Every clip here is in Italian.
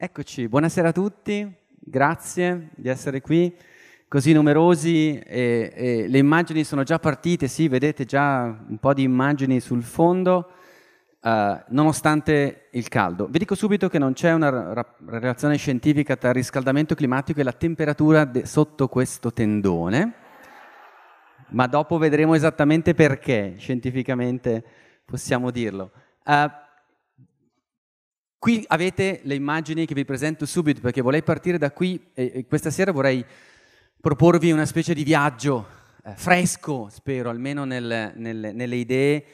Eccoci, buonasera a tutti, grazie di essere qui, così numerosi e, e, le immagini sono già partite, sì, vedete già un po' di immagini sul fondo, uh, nonostante il caldo. Vi dico subito che non c'è una ra- relazione scientifica tra il riscaldamento climatico e la temperatura de- sotto questo tendone, ma dopo vedremo esattamente perché scientificamente possiamo dirlo. Uh, Qui avete le immagini che vi presento subito perché vorrei partire da qui e, questa sera vorrei proporvi una specie di viaggio eh, fresco, spero, almeno nel, nel, nelle idee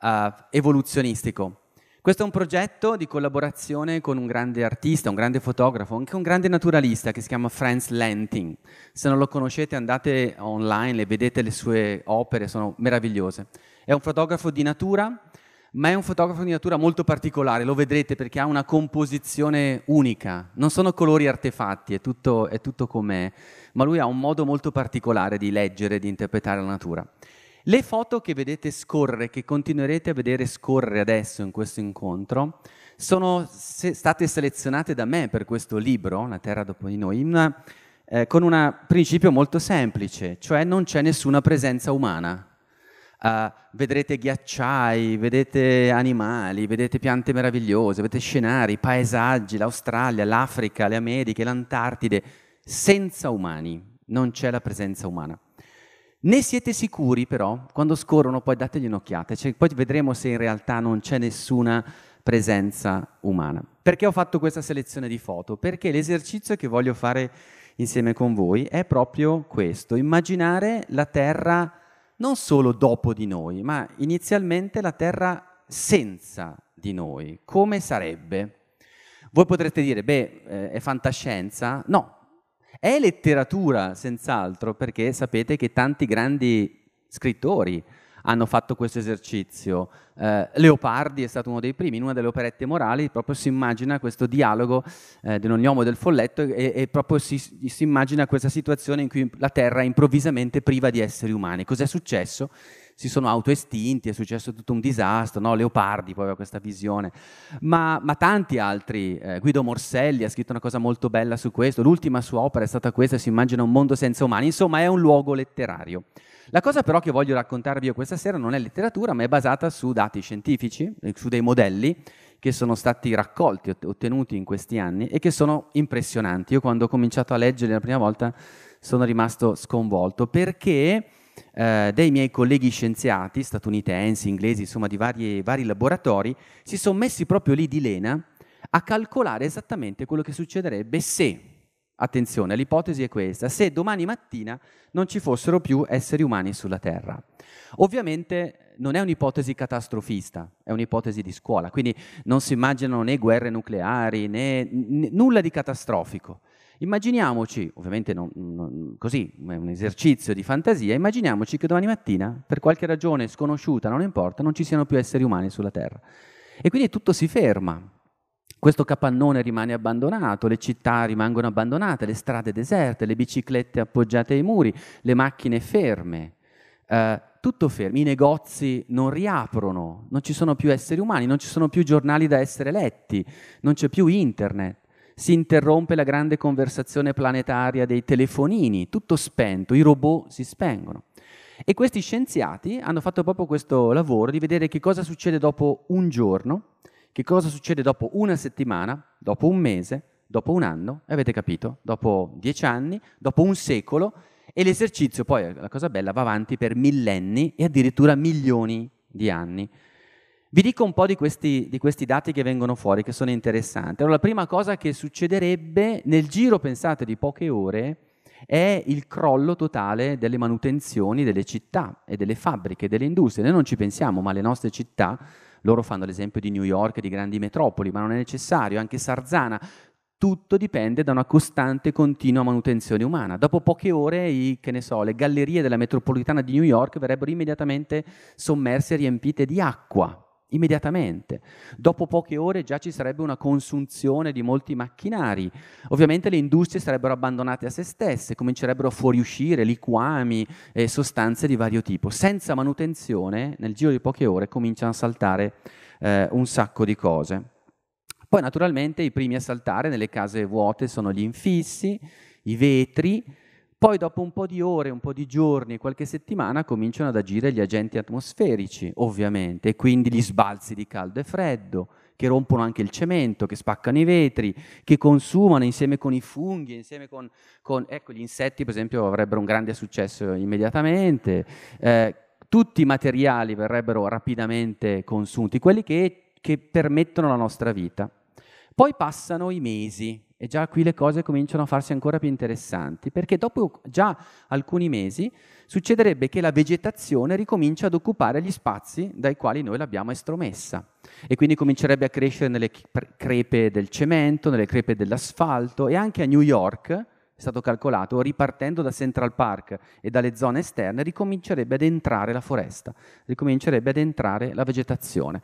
uh, evoluzionistico. Questo è un progetto di collaborazione con un grande artista, un grande fotografo, anche un grande naturalista che si chiama Franz Lanting. Se non lo conoscete andate online e vedete le sue opere, sono meravigliose. È un fotografo di natura ma è un fotografo di natura molto particolare, lo vedrete perché ha una composizione unica, non sono colori artefatti, è tutto, è tutto com'è, ma lui ha un modo molto particolare di leggere, di interpretare la natura. Le foto che vedete scorrere, che continuerete a vedere scorrere adesso in questo incontro, sono se state selezionate da me per questo libro, La Terra dopo di noi, una, eh, con un principio molto semplice, cioè non c'è nessuna presenza umana Uh, vedrete ghiacciai, vedete animali, vedete piante meravigliose, vedete scenari, paesaggi, l'Australia, l'Africa, le Americhe, l'Antartide, senza umani, non c'è la presenza umana. Ne siete sicuri però, quando scorrono poi dategli un'occhiata, cioè, poi vedremo se in realtà non c'è nessuna presenza umana. Perché ho fatto questa selezione di foto? Perché l'esercizio che voglio fare insieme con voi è proprio questo, immaginare la Terra non solo dopo di noi, ma inizialmente la terra senza di noi. Come sarebbe? Voi potrete dire, beh, eh, è fantascienza? No, è letteratura senz'altro, perché sapete che tanti grandi scrittori hanno fatto questo esercizio. Eh, Leopardi è stato uno dei primi, in una delle operette morali proprio si immagina questo dialogo eh, dell'ognomo e del folletto e, e proprio si, si, immagina questa situazione in cui la Terra è improvvisamente priva di esseri umani. Cos'è successo? Si sono autoestinti, è successo tutto un disastro, no? Leopardi poi aveva questa visione, ma, ma tanti altri, eh, Guido Morselli ha scritto una cosa molto bella su questo, l'ultima sua opera è stata questa, si immagina un mondo senza umani, insomma è un luogo letterario. La cosa però che voglio raccontarvi io questa sera non è letteratura, ma è basata su dati scientifici, eh, su dei modelli che sono stati raccolti, ottenuti in questi anni e che sono impressionanti. Io quando ho cominciato a leggerli la prima volta sono rimasto sconvolto perché eh, dei miei colleghi scienziati statunitensi, inglesi, insomma di vari, vari laboratori, si sono messi proprio lì di lena a calcolare esattamente quello che succederebbe se Attenzione, l'ipotesi è questa, se domani mattina non ci fossero più esseri umani sulla Terra. Ovviamente non è un'ipotesi catastrofista, è un'ipotesi di scuola, quindi non si immaginano né guerre nucleari né, né nulla di catastrofico. Immaginiamoci, ovviamente non, non, così, è un esercizio di fantasia, immaginiamoci che domani mattina, per qualche ragione sconosciuta, non importa, non ci siano più esseri umani sulla Terra. E quindi tutto si ferma, questo capannone rimane abbandonato, le città rimangono abbandonate, le strade deserte, le biciclette appoggiate ai muri, le macchine ferme, eh, tutto fermo, i negozi non riaprono, non ci sono più esseri umani, non ci sono più giornali da essere letti, non c'è più internet, si interrompe la grande conversazione planetaria dei telefonini, tutto spento, i robot si spengono. E questi scienziati hanno fatto proprio questo lavoro di vedere che cosa succede dopo un giorno che cosa succede dopo una settimana, dopo un mese, dopo un anno, avete capito? Dopo dieci anni, dopo un secolo, e l'esercizio poi, la cosa bella, va avanti per millenni e addirittura milioni di anni. Vi dico un po' di questi, di questi, dati che vengono fuori, che sono interessanti. Allora, la prima cosa che succederebbe nel giro, pensate, di poche ore, è il crollo totale delle manutenzioni delle città e delle fabbriche, delle industrie. Noi non ci pensiamo, ma le nostre città loro fanno l'esempio di New York e di grandi metropoli, ma non è necessario, anche Sarzana. Tutto dipende da una costante e continua manutenzione umana. Dopo poche ore, i, so, le gallerie della metropolitana di New York verrebbero immediatamente sommerse e riempite di acqua immediatamente. Dopo poche ore già ci sarebbe una consunzione di molti macchinari. Ovviamente le industrie sarebbero abbandonate a se stesse, comincerebbero a fuoriuscire liquami e sostanze di vario tipo. Senza manutenzione, nel giro di poche ore cominciano a saltare eh, un sacco di cose. Poi naturalmente i primi a saltare nelle case vuote sono gli infissi, i vetri, poi dopo un po' di ore, un po' di giorni, qualche settimana cominciano ad agire gli agenti atmosferici, ovviamente, e quindi gli sbalzi di caldo e freddo, che rompono anche il cemento, che spaccano i vetri, che consumano insieme con i funghi, insieme con, con ecco, gli insetti, per esempio, avrebbero un grande successo immediatamente. Eh, tutti i materiali verrebbero rapidamente consumati, quelli che, che permettono la nostra vita. Poi passano i mesi, e già qui le cose cominciano a farsi ancora più interessanti, perché dopo già alcuni mesi succederebbe che la vegetazione ricomincia ad occupare gli spazi dai quali noi l'abbiamo estromessa e quindi comincerebbe a crescere nelle crepe del cemento, nelle crepe dell'asfalto e anche a New York, è stato calcolato, ripartendo da Central Park e dalle zone esterne, ricomincerebbe ad entrare la foresta, ricomincerebbe ad entrare la vegetazione.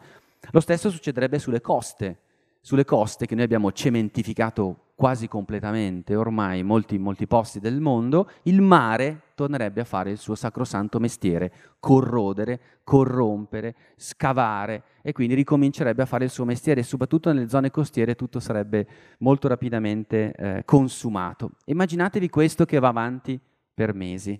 Lo stesso succederebbe sulle coste, sulle coste che noi abbiamo cementificato quasi completamente ormai in molti, molti posti del mondo, il mare tornerebbe a fare il suo sacrosanto mestiere, corrodere, corrompere, scavare e quindi ricomincerebbe a fare il suo mestiere e soprattutto nelle zone costiere tutto sarebbe molto rapidamente eh, consumato. Immaginatevi questo che va avanti per mesi.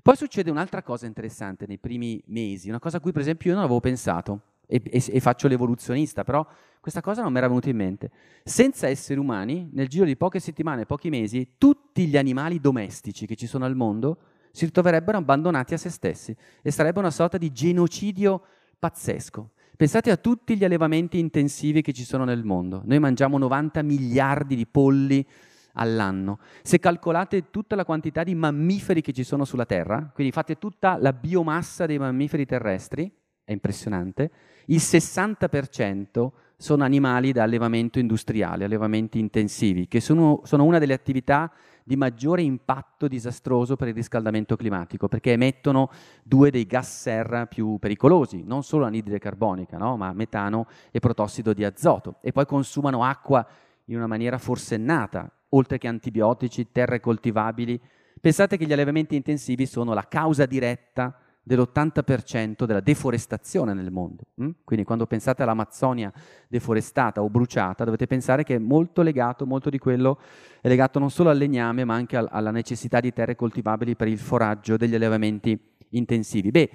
Poi succede un'altra cosa interessante nei primi mesi, una cosa a cui per esempio io non avevo pensato e, e, e faccio l'evoluzionista, però questa cosa non mi era venuta in mente. Senza esseri umani, nel giro di poche settimane, pochi mesi, tutti gli animali domestici che ci sono al mondo si ritroverebbero abbandonati a se stessi e sarebbe una sorta di genocidio pazzesco. Pensate a tutti gli allevamenti intensivi che ci sono nel mondo. Noi mangiamo 90 miliardi di polli all'anno. Se calcolate tutta la quantità di mammiferi che ci sono sulla Terra, quindi fate tutta la biomassa dei mammiferi terrestri, è impressionante, il 60% sono animali da allevamento industriale, allevamenti intensivi, che sono, sono, una delle attività di maggiore impatto disastroso per il riscaldamento climatico, perché emettono due dei gas serra più pericolosi, non solo l'anidride carbonica, no? ma metano e protossido di azoto, e poi consumano acqua in una maniera forsennata, oltre che antibiotici, terre coltivabili. Pensate che gli allevamenti intensivi sono la causa diretta dell'80% della deforestazione nel mondo. Hm? Quindi quando pensate all'Amazzonia deforestata o bruciata, dovete pensare che è molto legato, molto di quello è legato non solo al legname, ma anche al, alla necessità di terre coltivabili per il foraggio degli allevamenti intensivi. Beh,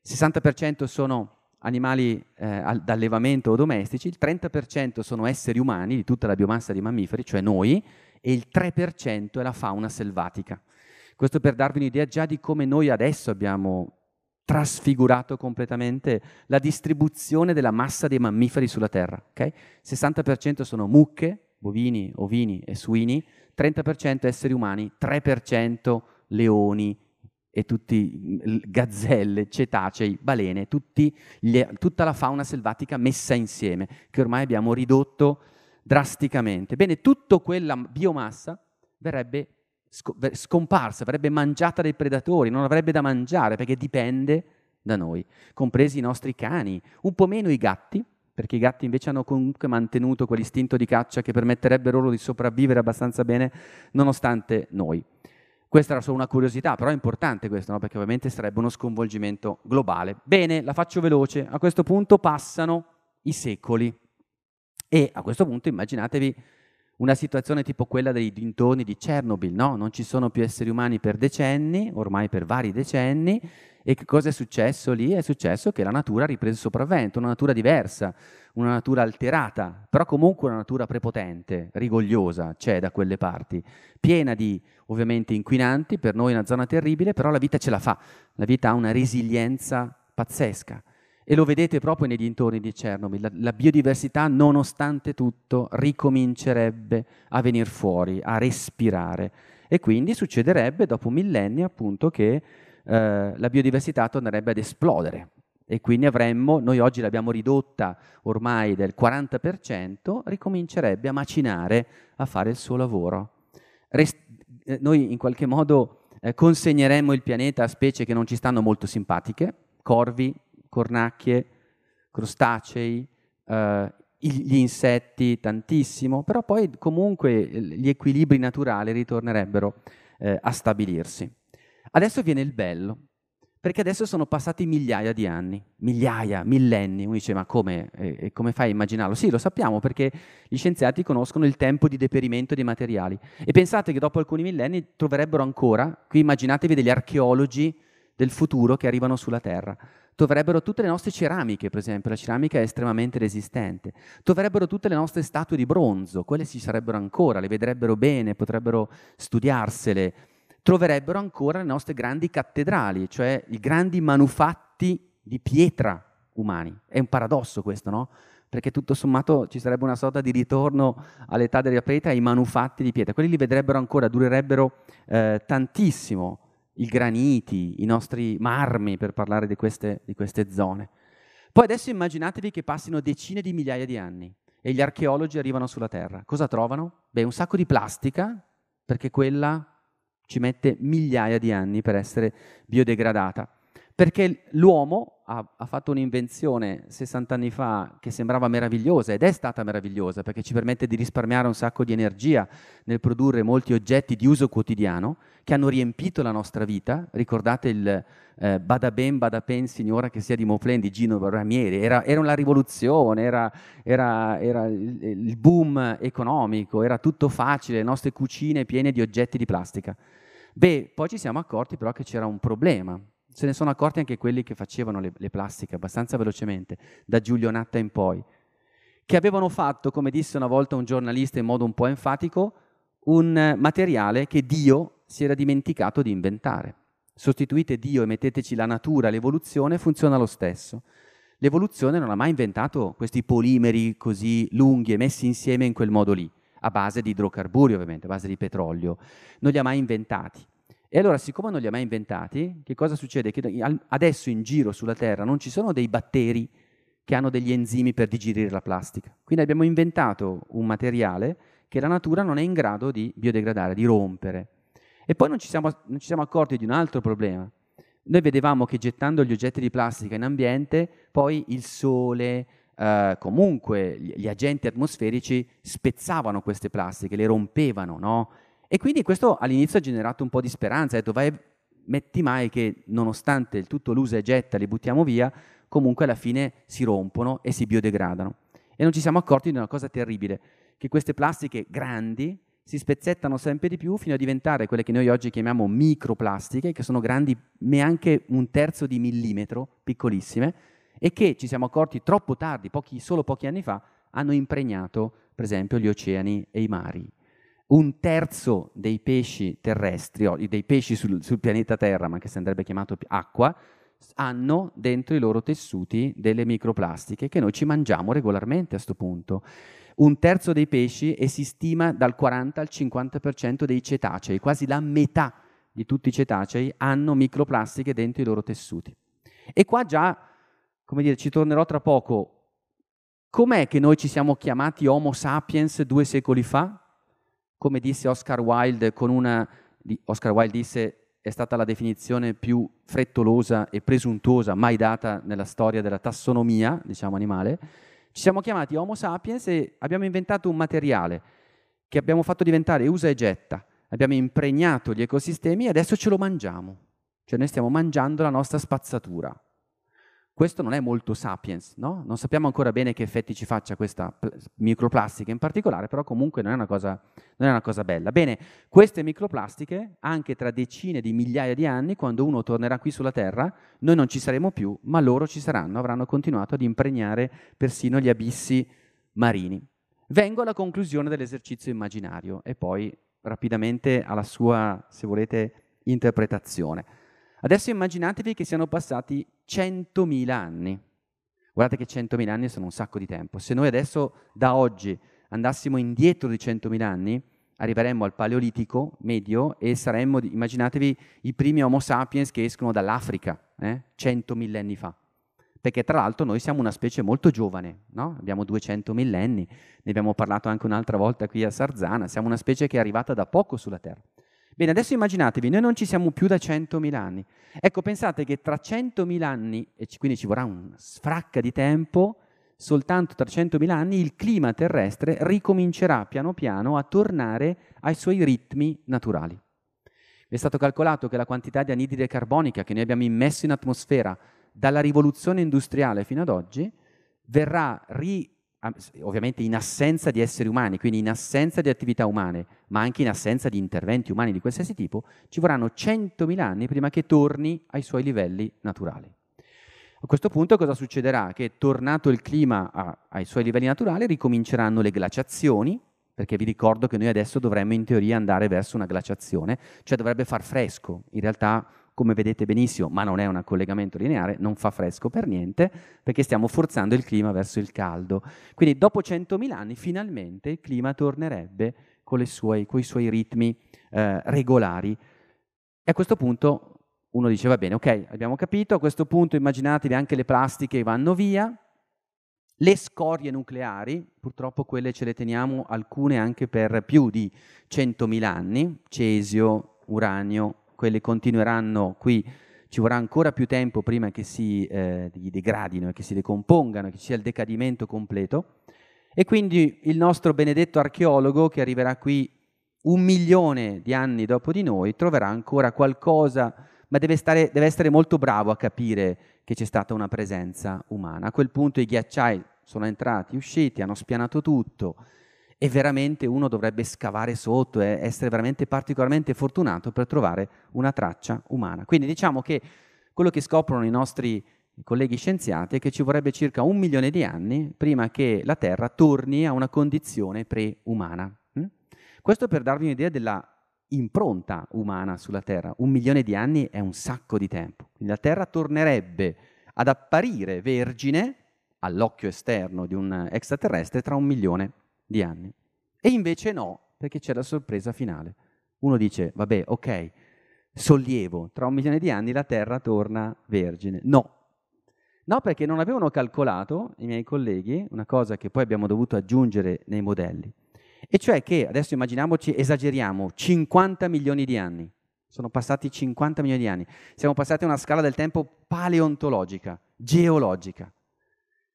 il 60% sono animali eh, d'allevamento o domestici, il 30% sono esseri umani di tutta la biomassa di mammiferi, cioè noi, e il 3% è la fauna selvatica. Questo per darvi un'idea già di come noi adesso abbiamo trasfigurato completamente la distribuzione della massa dei mammiferi sulla Terra. Okay? 60% sono mucche, bovini, ovini e suini, 30% esseri umani, 3% leoni e tutti gazzelle, cetacei, balene, gli, tutta la fauna selvatica messa insieme, che ormai abbiamo ridotto drasticamente. Bene, tutta quella biomassa verrebbe scomparsa, verrebbe mangiata dai predatori, non avrebbe da mangiare perché dipende da noi, compresi i nostri cani, un po' meno i gatti, perché i gatti invece hanno comunque mantenuto quell'istinto di caccia che permetterebbe loro di sopravvivere abbastanza bene nonostante noi. Questa era solo una curiosità, però è importante questo, no? perché ovviamente sarebbe uno sconvolgimento globale. Bene, la faccio veloce. A questo punto passano i secoli e a questo punto immaginatevi una situazione tipo quella dei dintorni di Chernobyl, no? Non ci sono più esseri umani per decenni, ormai per vari decenni, e che cosa è successo lì? È successo che la natura ha ripreso sopravvento, una natura diversa, una natura alterata, però comunque una natura prepotente, rigogliosa, c'è da quelle parti, piena di ovviamente inquinanti, per noi è una zona terribile, però la vita ce la fa, la vita ha una resilienza pazzesca. E lo vedete proprio nei dintorni di Chernobyl, la, la biodiversità nonostante tutto ricomincerebbe a venire fuori, a respirare. E quindi succederebbe dopo millenni appunto che eh, la biodiversità tornerebbe ad esplodere. E quindi avremmo, noi oggi l'abbiamo ridotta ormai del 40%, ricomincerebbe a macinare, a fare il suo lavoro. Rest- eh, noi in qualche modo eh, consegneremmo il pianeta a specie che non ci stanno molto simpatiche, corvi, cornacchie, crostacei, eh, gli insetti tantissimo, però poi comunque gli equilibri naturali ritornerebbero eh, a stabilirsi. Adesso viene il bello, Perché adesso sono passati migliaia di anni, migliaia, millenni. Uno dice, ma come, eh, come fai a immaginarlo? Sì, lo sappiamo perché gli scienziati conoscono il tempo di deperimento dei materiali. E pensate che dopo alcuni millenni troverebbero ancora, qui immaginatevi degli archeologi del futuro che arrivano sulla Terra, troverebbero tutte le nostre ceramiche, per esempio, la ceramica è estremamente resistente, troverebbero tutte le nostre statue di bronzo, quelle ci sarebbero ancora, le vedrebbero bene, potrebbero studiarsele, troverebbero ancora le nostre grandi cattedrali, cioè i grandi manufatti di pietra umani. È un paradosso questo, no? Perché tutto sommato ci sarebbe una sorta di ritorno all'età della pietra ai manufatti di pietra. Quelli li vedrebbero ancora, durerebbero eh, tantissimo i graniti, i nostri marmi, per parlare di queste, di queste zone. Poi adesso immaginatevi che passino decine di migliaia di anni e gli archeologi arrivano sulla Terra. Cosa trovano? Beh, un sacco di plastica, perché quella ci mette migliaia di anni per essere biodegradata. Perché l'uomo ha, ha, fatto un'invenzione 60 anni fa che sembrava meravigliosa ed è stata meravigliosa perché ci permette di risparmiare un sacco di energia nel produrre molti oggetti di uso quotidiano che hanno riempito la nostra vita. Ricordate il eh, Bada ben, Bada pen, signora che sia di Moplen di Gino Ramieri, era, era una rivoluzione, era, era, era il, il boom economico, era tutto facile, le nostre cucine piene di oggetti di plastica. Beh, poi ci siamo accorti però che c'era un problema, se ne sono accorti anche quelli che facevano le, le plastiche abbastanza velocemente, da Giulio Natta in poi, che avevano fatto, come disse una volta un giornalista in modo un po' enfatico, un materiale che Dio si era dimenticato di inventare. Sostituite Dio e metteteci la natura, l'evoluzione, funziona lo stesso. L'evoluzione non ha mai inventato questi polimeri così lunghi e messi insieme in quel modo lì, a base di idrocarburi ovviamente, a base di petrolio. Non li ha mai inventati. E allora, siccome non li ha mai inventati, che cosa succede? Che adesso in giro sulla Terra non ci sono dei batteri che hanno degli enzimi per digerire la plastica. Quindi abbiamo inventato un materiale che la natura non è in grado di biodegradare, di rompere. E poi non ci siamo, non ci siamo accorti di un altro problema. Noi vedevamo che gettando gli oggetti di plastica in ambiente, poi il sole, eh, comunque gli agenti atmosferici spezzavano queste plastiche, le rompevano, no? E quindi questo all'inizio ha generato un po' di speranza, ha detto vai, metti mai che nonostante il tutto l'usa e getta, li buttiamo via, comunque alla fine si rompono e si biodegradano. E non ci siamo accorti di una cosa terribile, che queste plastiche grandi si spezzettano sempre di più fino a diventare quelle che noi oggi chiamiamo microplastiche, che sono grandi neanche un terzo di millimetro, piccolissime, e che ci siamo accorti troppo tardi, pochi, solo pochi anni fa, hanno impregnato, per esempio, gli oceani e i mari un terzo dei pesci terrestri, o dei pesci sul, sul pianeta Terra, ma che si andrebbe chiamato acqua, hanno dentro i loro tessuti delle microplastiche che noi ci mangiamo regolarmente a questo punto. Un terzo dei pesci e si stima dal 40 al 50% dei cetacei, quasi la metà di tutti i cetacei hanno microplastiche dentro i loro tessuti. E qua già, come dire, ci tornerò tra poco. Com'è che noi ci siamo chiamati Homo sapiens due secoli fa? Come disse Oscar Wilde, con una, Oscar Wilde disse è stata la definizione più frettolosa e presuntuosa mai data nella storia della tassonomia, diciamo animale, ci siamo chiamati Homo sapiens e abbiamo inventato un materiale che abbiamo fatto diventare usa e getta, abbiamo impregnato gli ecosistemi e adesso ce lo mangiamo, cioè noi stiamo mangiando la nostra spazzatura. Questo non è molto sapiens, no? Non sappiamo ancora bene che effetti ci faccia questa pl- microplastica in particolare, però comunque non è, cosa, non è, una cosa, bella. Bene, queste microplastiche, anche tra decine di migliaia di anni, quando uno tornerà qui sulla Terra, noi non ci saremo più, ma loro ci saranno, avranno continuato ad impregnare persino gli abissi marini. Vengo alla conclusione dell'esercizio immaginario e poi rapidamente alla sua, se volete, interpretazione. Adesso immaginatevi che siano passati 100.000 anni. Guardate che 100.000 anni sono un sacco di tempo. Se noi adesso, da oggi, andassimo indietro di 100.000 anni, arriveremmo al Paleolitico medio e saremmo, immaginatevi, i primi Homo sapiens che escono dall'Africa, eh? 100 millenni fa. Perché tra l'altro noi siamo una specie molto giovane, no? abbiamo 200 millenni, ne abbiamo parlato anche un'altra volta qui a Sarzana, siamo una specie che è arrivata da poco sulla Terra. Bene, adesso immaginatevi, noi non ci siamo più da 100.000 anni. Ecco, pensate che tra 100.000 anni, e quindi ci vorrà un sfracca di tempo, soltanto tra 100.000 anni il clima terrestre ricomincerà piano piano a tornare ai suoi ritmi naturali. È stato calcolato che la quantità di anidride carbonica che noi abbiamo immesso in atmosfera dalla rivoluzione industriale fino ad oggi verrà ri, ovviamente in assenza di esseri umani, quindi in assenza di attività umane, ma anche in assenza di interventi umani di qualsiasi tipo, ci vorranno 100.000 anni prima che torni ai suoi livelli naturali. A questo punto cosa succederà? Che tornato il clima a, ai suoi livelli naturali ricominceranno le glaciazioni, perché vi ricordo che noi adesso dovremmo in teoria andare verso una glaciazione, cioè dovrebbe far fresco. In realtà come vedete benissimo, ma non è un collegamento lineare, non fa fresco per niente, perché stiamo forzando il clima verso il caldo. Quindi dopo 100.000 anni finalmente il clima tornerebbe con, sue, con i suoi ritmi eh, regolari. E a questo punto uno dice, va bene, ok, abbiamo capito, a questo punto immaginatevi anche le plastiche vanno via, le scorie nucleari, purtroppo quelle ce le teniamo alcune anche per più di 100.000 anni, cesio, uranio, quelle continueranno qui, ci vorrà ancora più tempo prima che si eh, degradino che si decompongano, che ci sia il decadimento completo. E quindi il nostro benedetto archeologo che arriverà qui un milione di anni dopo di noi troverà ancora qualcosa, ma deve, stare, deve essere molto bravo a capire che c'è stata una presenza umana. A quel punto i ghiacciai sono entrati, usciti, hanno spianato tutto, e veramente uno dovrebbe scavare sotto e essere veramente particolarmente fortunato per trovare una traccia umana. Quindi diciamo che quello che scoprono i nostri colleghi scienziati è che ci vorrebbe circa un milione di anni prima che la Terra torni a una condizione pre-umana. Hm? Questo per darvi un'idea della impronta umana sulla Terra. Un milione di anni è un sacco di tempo. Quindi la Terra tornerebbe ad apparire vergine all'occhio esterno di un extraterrestre tra un milione di anni. E invece no, perché c'è la sorpresa finale. Uno dice, vabbè, ok, sollievo, tra un milione di anni la Terra torna vergine. No. No, perché non avevano calcolato, i miei colleghi, una cosa che poi abbiamo dovuto aggiungere nei modelli. E cioè che, adesso immaginiamoci, esageriamo, 50 milioni di anni. Sono passati 50 milioni di anni. Siamo passati a una scala del tempo paleontologica, geologica.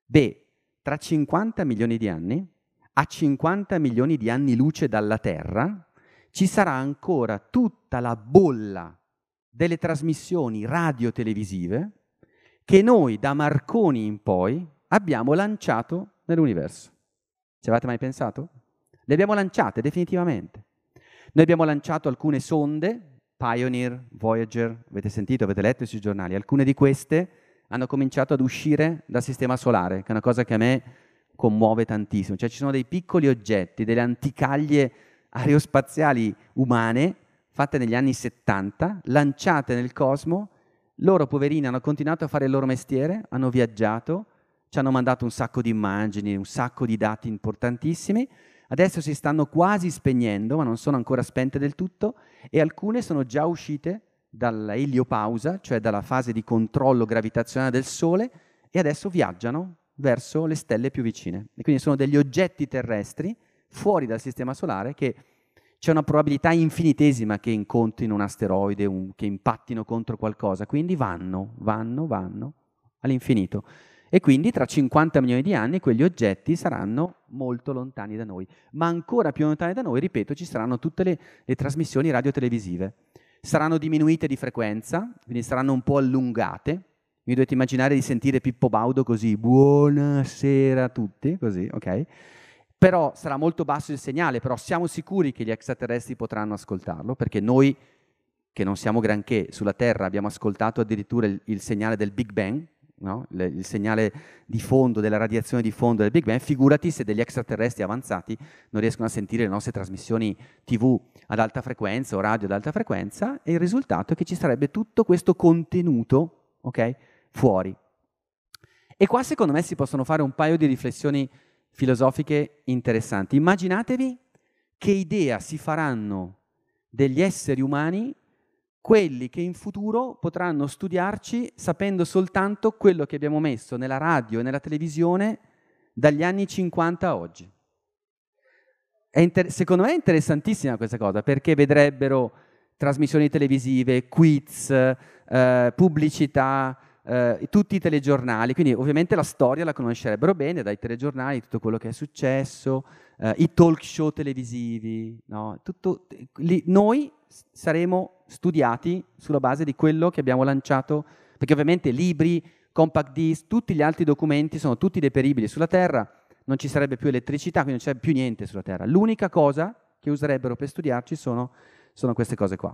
Beh, tra 50 milioni di anni a 50 milioni di anni luce dalla Terra, ci sarà ancora tutta la bolla delle trasmissioni radio-televisive che noi da Marconi in poi abbiamo lanciato nell'universo. Ci avete mai pensato? Le abbiamo lanciate definitivamente. Noi abbiamo lanciato alcune sonde, Pioneer, Voyager, avete sentito, avete letto sui giornali, alcune di queste hanno cominciato ad uscire dal sistema solare, che è una cosa che a me commuove tantissimo. Cioè ci sono dei piccoli oggetti, delle anticaglie aerospaziali umane fatte negli anni 70, lanciate nel cosmo, loro poverini hanno continuato a fare il loro mestiere, hanno viaggiato, ci hanno mandato un sacco di immagini, un sacco di dati importantissimi, adesso si stanno quasi spegnendo, ma non sono ancora spente del tutto, e alcune sono già uscite dalla eliopausa, cioè dalla fase di controllo gravitazionale del Sole, e adesso viaggiano verso le stelle più vicine. E quindi sono degli oggetti terrestri fuori dal sistema solare che c'è una probabilità infinitesima che incontrino un asteroide, un, che impattino contro qualcosa, quindi vanno, vanno, vanno all'infinito. E quindi tra 50 milioni di anni quegli oggetti saranno molto lontani da noi. Ma ancora più lontani da noi, ripeto, ci saranno tutte le, le trasmissioni radiotelevisive. Saranno diminuite di frequenza, quindi saranno un po' allungate, mi dovete immaginare di sentire Pippo Baudo così, buonasera a tutti, così, ok? Però sarà molto basso il segnale, però siamo sicuri che gli extraterrestri potranno ascoltarlo, perché noi, che non siamo granché sulla Terra, abbiamo ascoltato addirittura il, il segnale del Big Bang, no? il, il, segnale di fondo, della radiazione di fondo del Big Bang, figurati se degli extraterrestri avanzati non riescono a sentire le nostre trasmissioni TV ad alta frequenza o radio ad alta frequenza, e il risultato è che ci sarebbe tutto questo contenuto, ok? Fuori. E qua secondo me si possono fare un paio di riflessioni filosofiche interessanti. Immaginatevi che idea si faranno degli esseri umani quelli che in futuro potranno studiarci sapendo soltanto quello che abbiamo messo nella radio e nella televisione dagli anni 50 a oggi. Inter- secondo me è interessantissima questa cosa perché vedrebbero trasmissioni televisive, quiz, eh, pubblicità, eh, tutti i telegiornali, quindi ovviamente la storia la conoscerebbero bene dai telegiornali, tutto quello che è successo, eh, i talk show televisivi, no? tutto, li, noi saremo studiati sulla base di quello che abbiamo lanciato, perché ovviamente libri, compact disc, tutti gli altri documenti sono tutti deperibili sulla Terra, non ci sarebbe più elettricità, quindi non c'è più niente sulla Terra. L'unica cosa che userebbero per studiarci sono, sono queste cose qua.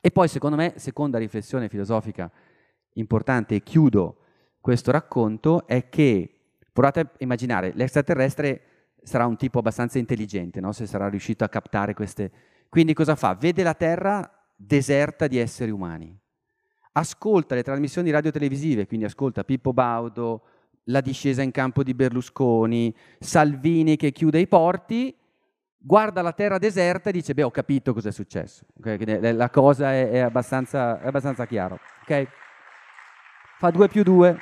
E poi, secondo me, seconda riflessione filosofica importante, e chiudo questo racconto, è che provate a immaginare, l'extraterrestre sarà un tipo abbastanza intelligente, no? se sarà riuscito a captare queste... Quindi cosa fa? Vede la Terra deserta di esseri umani, ascolta le trasmissioni radio-televisive, quindi ascolta Pippo Baudo, la discesa in campo di Berlusconi, Salvini che chiude i porti guarda la terra deserta e dice, beh, ho capito cosa è successo. Okay? La cosa è, è, abbastanza, è abbastanza chiaro. Okay? Fa 2 più 2.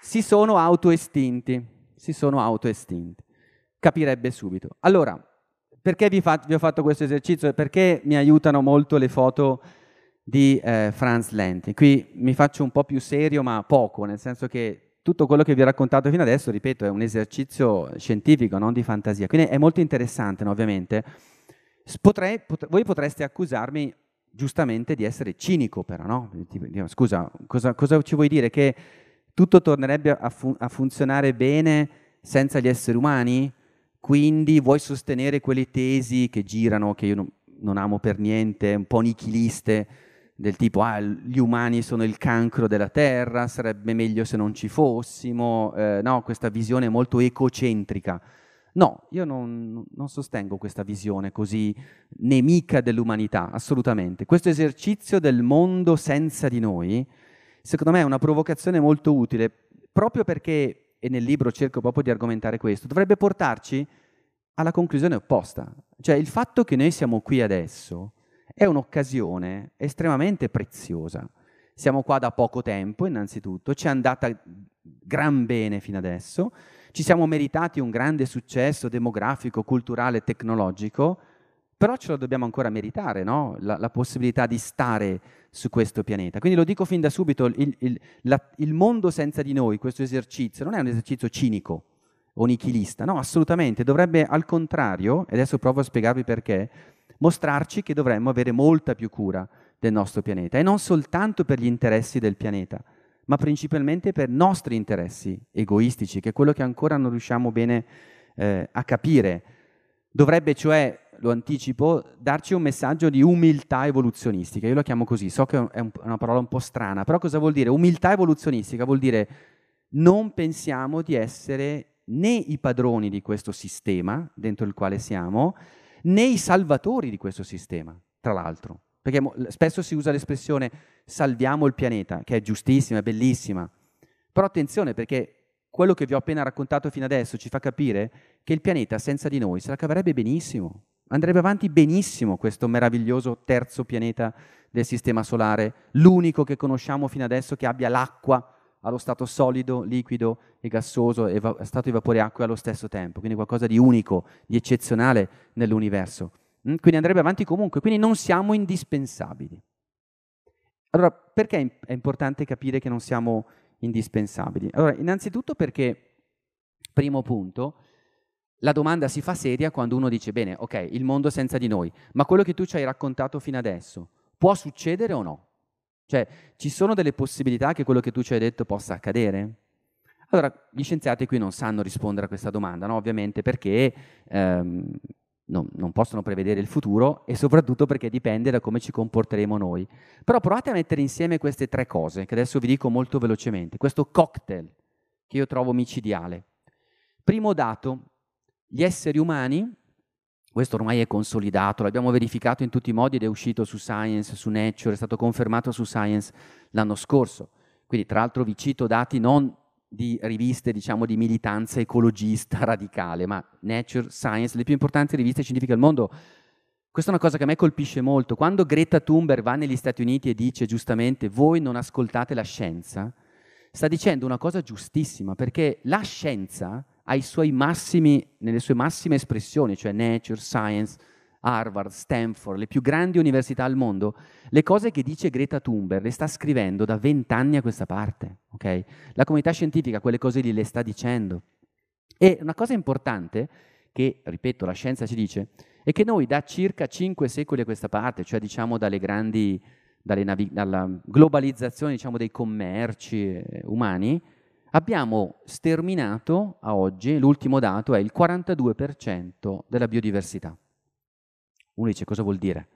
Si sono autoestinti. Si sono autoestinti. Capirebbe subito. Allora, perché vi, fa, vi, ho fatto questo esercizio? Perché mi aiutano molto le foto di eh, Franz Lenti. Qui mi faccio un po' più serio, ma poco, nel senso che tutto quello che vi ho raccontato fino adesso, ripeto, è un esercizio scientifico, non di fantasia. Quindi è molto interessante, no, ovviamente. Potrei, pot- voi potreste accusarmi giustamente di essere cinico, però, no? Scusa, cosa, cosa ci vuoi dire? Che tutto tornerebbe a, fu- a funzionare bene senza gli esseri umani? Quindi vuoi sostenere quelle tesi che girano, che io non, non amo per niente, un po' nichiliste, del tipo ah, gli umani sono il cancro della terra, sarebbe meglio se non ci fossimo, eh, no, questa visione molto ecocentrica. No, io non, non, sostengo questa visione così nemica dell'umanità, assolutamente. Questo esercizio del mondo senza di noi, secondo me è una provocazione molto utile, proprio perché, e nel libro cerco proprio di argomentare questo, dovrebbe portarci alla conclusione opposta. Cioè il fatto che noi siamo qui adesso, è un'occasione estremamente preziosa. Siamo qua da poco tempo, innanzitutto, ci è andata gran bene fino adesso, ci siamo meritati un grande successo demografico, culturale, tecnologico, però ce lo dobbiamo ancora meritare, no? la, la, possibilità di stare su questo pianeta. Quindi lo dico fin da subito, il, il, la, il mondo senza di noi, questo esercizio, non è un esercizio cinico o nichilista, no, assolutamente, dovrebbe al contrario, e adesso provo a spiegarvi perché, mostrarci che dovremmo avere molta più cura del nostro pianeta e non soltanto per gli interessi del pianeta, ma principalmente per nostri interessi egoistici, che è quello che ancora non riusciamo bene eh, a capire. Dovrebbe cioè, lo anticipo, darci un messaggio di umiltà evoluzionistica. Io lo chiamo così, so che è, un, è una parola un po' strana, però cosa vuol dire? Umiltà evoluzionistica vuol dire non pensiamo di essere né i padroni di questo sistema dentro il quale siamo, né i salvatori di questo sistema, tra l'altro. Perché spesso si usa l'espressione salviamo il pianeta, che è giustissima, è bellissima. Però attenzione perché quello che vi ho appena raccontato fino adesso ci fa capire che il pianeta senza di noi se la caverebbe benissimo. Andrebbe avanti benissimo questo meraviglioso terzo pianeta del Sistema Solare, l'unico che conosciamo fino adesso che abbia l'acqua allo stato solido, liquido e gassoso e va- stato di vapore e acqua allo stesso tempo, quindi qualcosa di unico, di eccezionale nell'universo. Mm? Quindi andrebbe avanti comunque, quindi non siamo indispensabili. Allora, perché è importante capire che non siamo indispensabili? Allora, innanzitutto perché, primo punto, la domanda si fa seria quando uno dice, bene, ok, il mondo senza di noi, ma quello che tu ci hai raccontato fino adesso, può succedere o no? Cioè, ci sono delle possibilità che quello che tu ci hai detto possa accadere? Allora, gli scienziati qui non sanno rispondere a questa domanda, no? ovviamente perché ehm, non, non, possono prevedere il futuro e soprattutto perché dipende da come ci comporteremo noi. Però provate a mettere insieme queste tre cose, che adesso vi dico molto velocemente, questo cocktail che io trovo micidiale. Primo dato, gli esseri umani questo ormai è consolidato, l'abbiamo verificato in tutti i modi ed è uscito su Science, su Nature, è stato confermato su Science l'anno scorso. Quindi tra l'altro vi cito dati non di riviste diciamo di militanza ecologista radicale, ma Nature, Science, le più importanti riviste scientifiche al mondo. Questa è una cosa che a me colpisce molto. Quando Greta Thunberg va negli Stati Uniti e dice giustamente voi non ascoltate la scienza, sta dicendo una cosa giustissima, perché la scienza massimi, nelle sue massime espressioni, cioè Nature, Science, Harvard, Stanford, le più grandi università al mondo, le cose che dice Greta Thunberg le sta scrivendo da vent'anni a questa parte. Okay? La comunità scientifica quelle cose lì le sta dicendo. E una cosa importante che, ripeto, la scienza ci dice, è che noi da circa cinque secoli a questa parte, cioè diciamo dalle grandi, dalle navi- dalla globalizzazione diciamo, dei commerci eh, umani, abbiamo sterminato a oggi, l'ultimo dato è il 42% della biodiversità. Uno dice cosa vuol dire?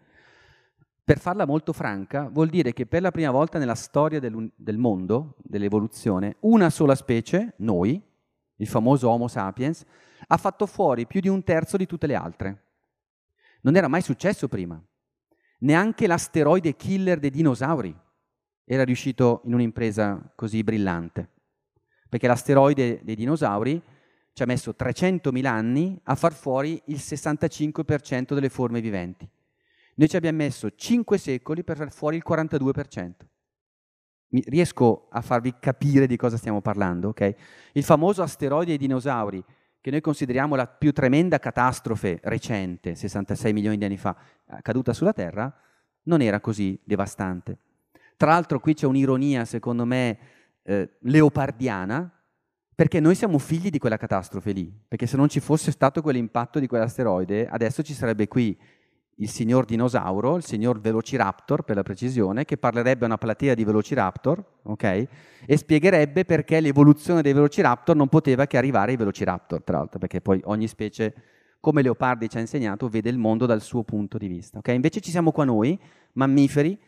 Per farla molto franca, vuol dire che per la prima volta nella storia del, del mondo, dell'evoluzione, una sola specie, noi, il famoso Homo sapiens, ha fatto fuori più di un terzo di tutte le altre. Non era mai successo prima. Neanche l'asteroide killer dei dinosauri era riuscito in un'impresa così brillante. Perché l'asteroide dei dinosauri ci ha messo 300.000 anni a far fuori il 65% delle forme viventi. Noi ci abbiamo messo 5 secoli per far fuori il 42%. riesco a farvi capire di cosa stiamo parlando, ok? Il famoso asteroide dei dinosauri, che noi consideriamo la più tremenda catastrofe recente, 66 milioni di anni fa, caduta sulla Terra, non era così devastante. Tra l'altro qui c'è un'ironia, secondo me, eh, leopardiana, perché noi siamo figli di quella catastrofe lì, perché se non ci fosse stato quell'impatto di quell'asteroide, adesso ci sarebbe qui il signor dinosauro, il signor Velociraptor per la precisione, che parlerebbe a una platea di Velociraptor, ok? E spiegherebbe perché l'evoluzione dei Velociraptor non poteva che arrivare ai Velociraptor, tra l'altro, perché poi ogni specie, come Leopardi ci ha insegnato, vede il mondo dal suo punto di vista, ok? Invece ci siamo qua noi, mammiferi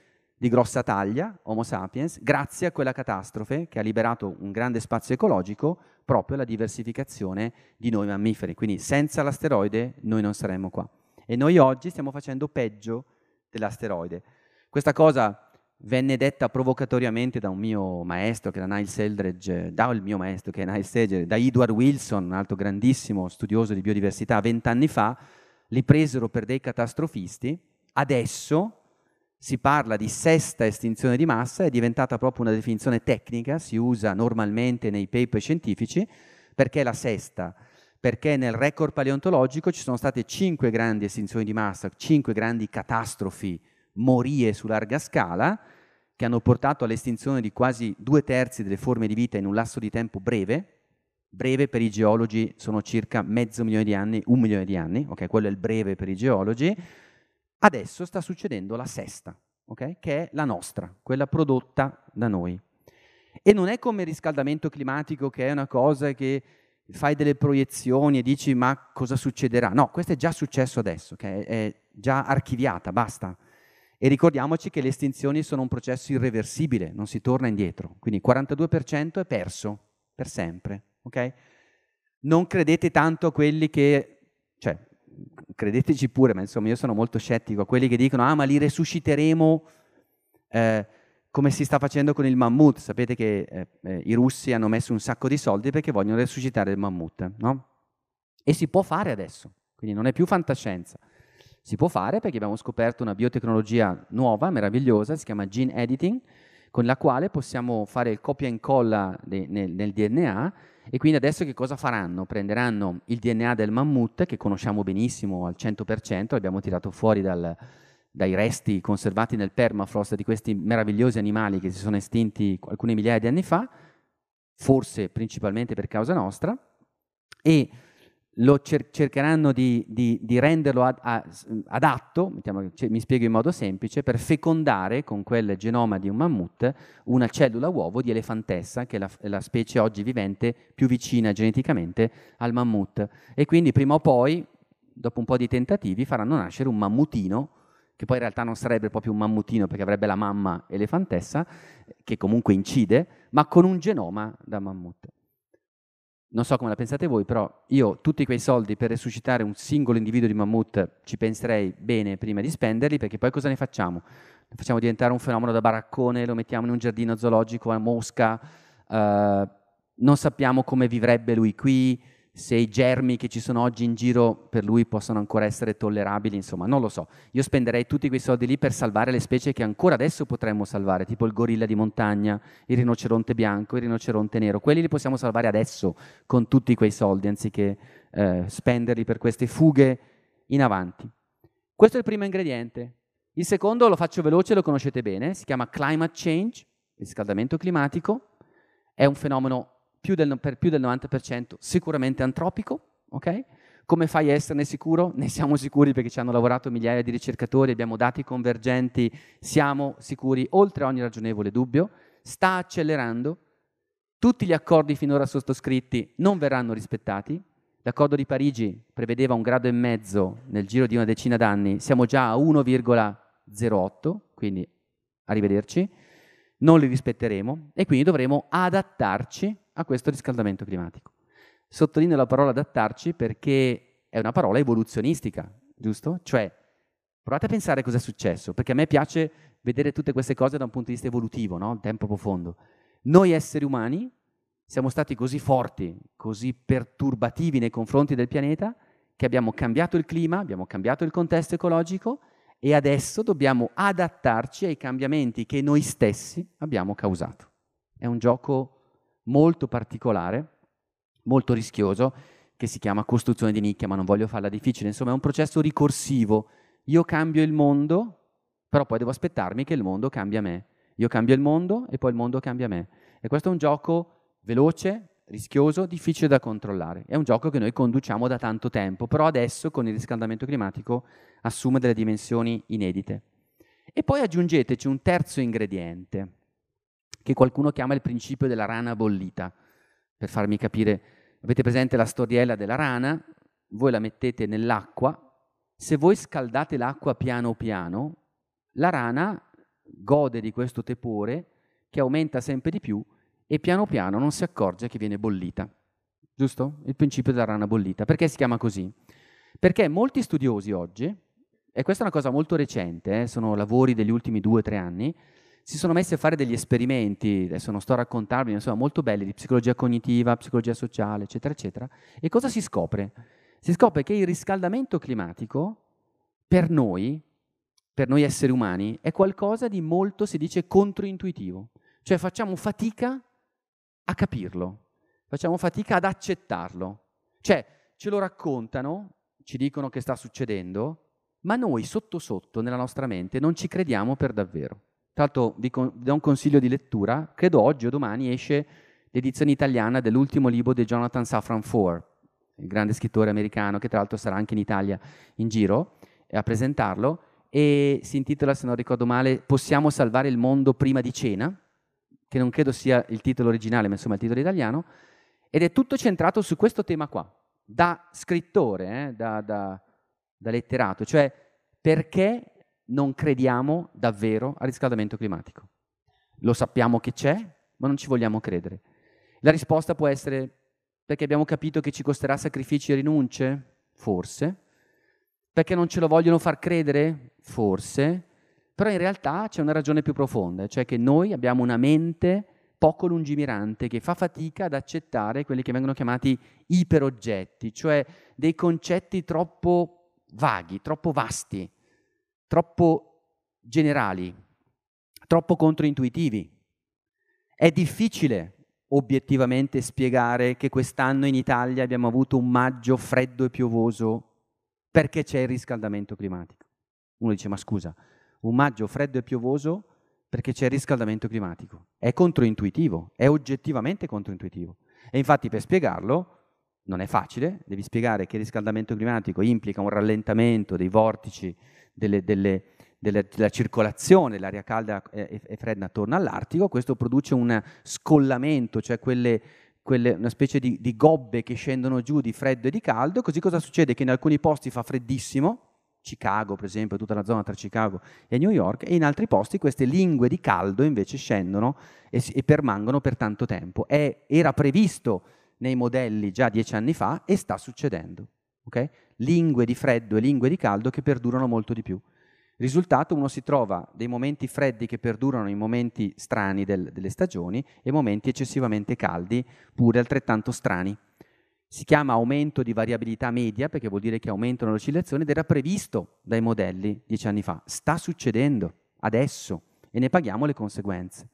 di grossa taglia, Homo sapiens, grazie a quella catastrofe che ha liberato un grande spazio ecologico proprio alla diversificazione di noi mammiferi. Quindi senza l'asteroide noi non saremmo qua. E noi oggi stiamo facendo peggio dell'asteroide. Questa cosa venne detta provocatoriamente da un mio maestro, che era Niles Eldredge, da il mio maestro, che è Niles Eldredge, da Edward Wilson, un altro grandissimo studioso di biodiversità, vent'anni fa, li presero per dei catastrofisti. Adesso si parla di sesta estinzione di massa, è diventata proprio una definizione tecnica, si usa normalmente nei paper scientifici, perché la sesta perché nel record paleontologico ci sono state cinque grandi estinzioni di massa, cinque grandi catastrofi, morie su larga scala, che hanno portato all'estinzione di quasi due terzi delle forme di vita in un lasso di tempo breve. Breve per i geologi sono circa mezzo milione di anni, un milione di anni, ok? Quello è il breve per i geologi. Adesso sta succedendo la sesta, ok? Che è la nostra, quella prodotta da noi. E non è come il riscaldamento climatico, che è una cosa che fai delle proiezioni e dici ma cosa succederà? No, questo è già successo adesso, okay? è già archiviata, basta. E ricordiamoci che le estinzioni sono un processo irreversibile, non si torna indietro. Quindi il 42% è perso per sempre. Okay? Non credete tanto a quelli che, credeteci pure, ma insomma io sono molto scettico, a quelli che dicono ah ma li resusciteremo. Eh, come si sta facendo con il mammut. Sapete che eh, eh, i russi hanno messo un sacco di soldi perché vogliono resuscitare il mammut, no? E si può fare adesso, quindi non è più fantascienza. Si può fare perché abbiamo scoperto una biotecnologia nuova, meravigliosa, si chiama gene editing, con la quale possiamo fare il copia e incolla nel, nel DNA e quindi adesso che cosa faranno? Prenderanno il DNA del mammut, che conosciamo benissimo al 100%, l'abbiamo tirato fuori dal, dai resti conservati nel permafrost di questi meravigliosi animali che si sono estinti alcune migliaia di anni fa, forse principalmente per causa nostra, e lo cer- cercheranno di, di, di renderlo ad, a, adatto, cioè, mi spiego in modo semplice, per fecondare con quel genoma di un mammut una cellula uovo di elefantessa, che è la, la specie oggi vivente più vicina geneticamente al mammut. E quindi prima o poi, dopo un po' di tentativi, faranno nascere un mammutino che poi in realtà non sarebbe proprio un mammutino perché avrebbe la mamma elefantessa, che comunque incide, ma con un genoma da mammut. Non so come la pensate voi, però io tutti quei soldi per resuscitare un singolo individuo di mammut ci penserei bene prima di spenderli, perché poi cosa ne facciamo? Lo facciamo diventare un fenomeno da baraccone, lo mettiamo in un giardino zoologico a Mosca, uh, non sappiamo come vivrebbe lui qui, se i germi che ci sono oggi in giro per lui possono ancora essere tollerabili, insomma, non lo so. Io spenderei tutti quei soldi lì per salvare le specie che ancora adesso potremmo salvare, tipo il gorilla di montagna, il rinoceronte bianco, il rinoceronte nero. Quelli li possiamo salvare adesso con tutti quei soldi, anziché eh, spenderli per queste fughe in avanti. Questo è il primo ingrediente. Il secondo lo faccio veloce, lo conoscete bene, si chiama climate change, riscaldamento climatico. È un fenomeno più del, per più del 90% sicuramente antropico, ok? Come fai a esserne sicuro? Ne siamo sicuri perché ci hanno lavorato migliaia di ricercatori, abbiamo dati convergenti, siamo sicuri oltre ogni ragionevole dubbio. Sta accelerando, tutti gli accordi finora sottoscritti non verranno rispettati. L'accordo di Parigi prevedeva un grado e mezzo nel giro di una decina d'anni, siamo già a 1,08, quindi arrivederci. Non li rispetteremo e quindi dovremo adattarci a questo riscaldamento climatico. Sottolineo la parola adattarci perché è una parola evoluzionistica, giusto? Cioè, provate a pensare cosa è successo, perché a me piace vedere tutte queste cose da un punto di vista evolutivo, no? Tempo profondo. Noi esseri umani siamo stati così forti, così perturbativi nei confronti del pianeta, che abbiamo cambiato il clima, abbiamo cambiato il contesto ecologico e adesso dobbiamo adattarci ai cambiamenti che noi stessi abbiamo causato. È un gioco molto particolare molto rischioso che si chiama costruzione di nicchia, ma non voglio farla difficile, insomma è un processo ricorsivo. Io cambio il mondo, però poi devo aspettarmi che il mondo cambia me. Io cambio il mondo e poi il mondo cambia me. E questo è un gioco veloce, rischioso, difficile da controllare. È un gioco che noi conduciamo da tanto tempo, però adesso con il riscaldamento climatico assume delle dimensioni inedite. E poi aggiungeteci un terzo ingrediente, che qualcuno chiama il principio della rana bollita per farmi capire, avete presente la storiella della rana, voi la mettete nell'acqua, se voi scaldate l'acqua piano piano, la rana gode di questo tepore che aumenta sempre di più e piano piano non si accorge che viene bollita. Giusto? Il principio della rana bollita. Perché si chiama così? Perché molti studiosi oggi, e questa è una cosa molto recente, eh, sono lavori degli ultimi due o tre anni, si sono messi a fare degli esperimenti, adesso non sto a raccontarvi, insomma, molto belli, di psicologia cognitiva, psicologia sociale, eccetera, eccetera. E cosa si scopre? Si scopre che il riscaldamento climatico, per noi, per noi esseri umani, è qualcosa di molto, si dice, controintuitivo. Cioè facciamo fatica a capirlo, facciamo fatica ad accettarlo. Cioè, ce lo raccontano, ci dicono che sta succedendo, ma noi sotto sotto, nella nostra mente, non ci crediamo per davvero. L'altro vi, con, vi do un consiglio di lettura, credo oggi o domani esce l'edizione italiana dell'ultimo libro di Jonathan Safran Foer, il grande scrittore americano che tra l'altro sarà anche in Italia in giro a presentarlo e si intitola, se non ricordo male, Possiamo salvare il mondo prima di cena, che non credo sia il titolo originale, ma insomma il titolo italiano, ed è tutto centrato su questo tema qua, da scrittore, eh, da, da, da letterato, cioè perché non crediamo davvero al riscaldamento climatico. Lo sappiamo che c'è, ma non ci vogliamo credere. La risposta può essere perché abbiamo capito che ci costerà sacrifici e rinunce? Forse. Perché non ce lo vogliono far credere? Forse. Però in realtà c'è una ragione più profonda, cioè che noi abbiamo una mente poco lungimirante che fa fatica ad accettare quelli che vengono chiamati iperoggetti, cioè dei concetti troppo vaghi, troppo vasti, troppo generali, troppo controintuitivi. È difficile obiettivamente spiegare che quest'anno in Italia abbiamo avuto un maggio freddo e piovoso perché c'è il riscaldamento climatico. Uno dice, ma scusa, un maggio freddo e piovoso perché c'è riscaldamento climatico. È controintuitivo, è oggettivamente controintuitivo. E infatti per spiegarlo non è facile, devi spiegare che il riscaldamento climatico implica un rallentamento dei vortici delle, delle, delle, della circolazione dell'aria calda e, e, fredda attorno all'Artico, questo produce un scollamento, cioè quelle, quelle, una specie di, di gobbe che scendono giù di freddo e di caldo, così cosa succede? Che in alcuni posti fa freddissimo, Chicago per esempio, tutta la zona tra Chicago e New York, e in altri posti queste lingue di caldo invece scendono e, e permangono per tanto tempo. È, era previsto nei modelli già dieci anni fa e sta succedendo. Okay? lingue di freddo e lingue di caldo che perdurano molto di più. Risultato, uno si trova dei momenti freddi che perdurano in momenti strani del, delle stagioni e momenti eccessivamente caldi, pure altrettanto strani. Si chiama aumento di variabilità media perché vuol dire che aumentano le oscillazioni ed era previsto dai modelli dieci anni fa. Sta succedendo adesso e ne paghiamo le conseguenze.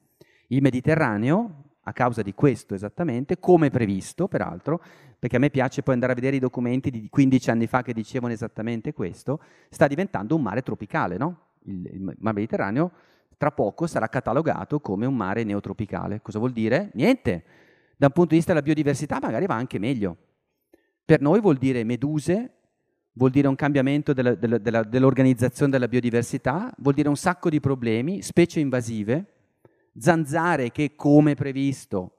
Il Mediterraneo, a causa di questo esattamente, come previsto peraltro, perché a me piace poi andare a vedere i documenti di 15 anni fa che dicevano esattamente questo, sta diventando un mare tropicale, no? Il, il Mar Mediterraneo tra poco sarà catalogato come un mare neotropicale. Cosa vuol dire? Niente. Da un punto di vista della biodiversità magari va anche meglio. Per noi vuol dire meduse, vuol dire un cambiamento della, della, della, dell'organizzazione della biodiversità, vuol dire un sacco di problemi, specie invasive, zanzare che come previsto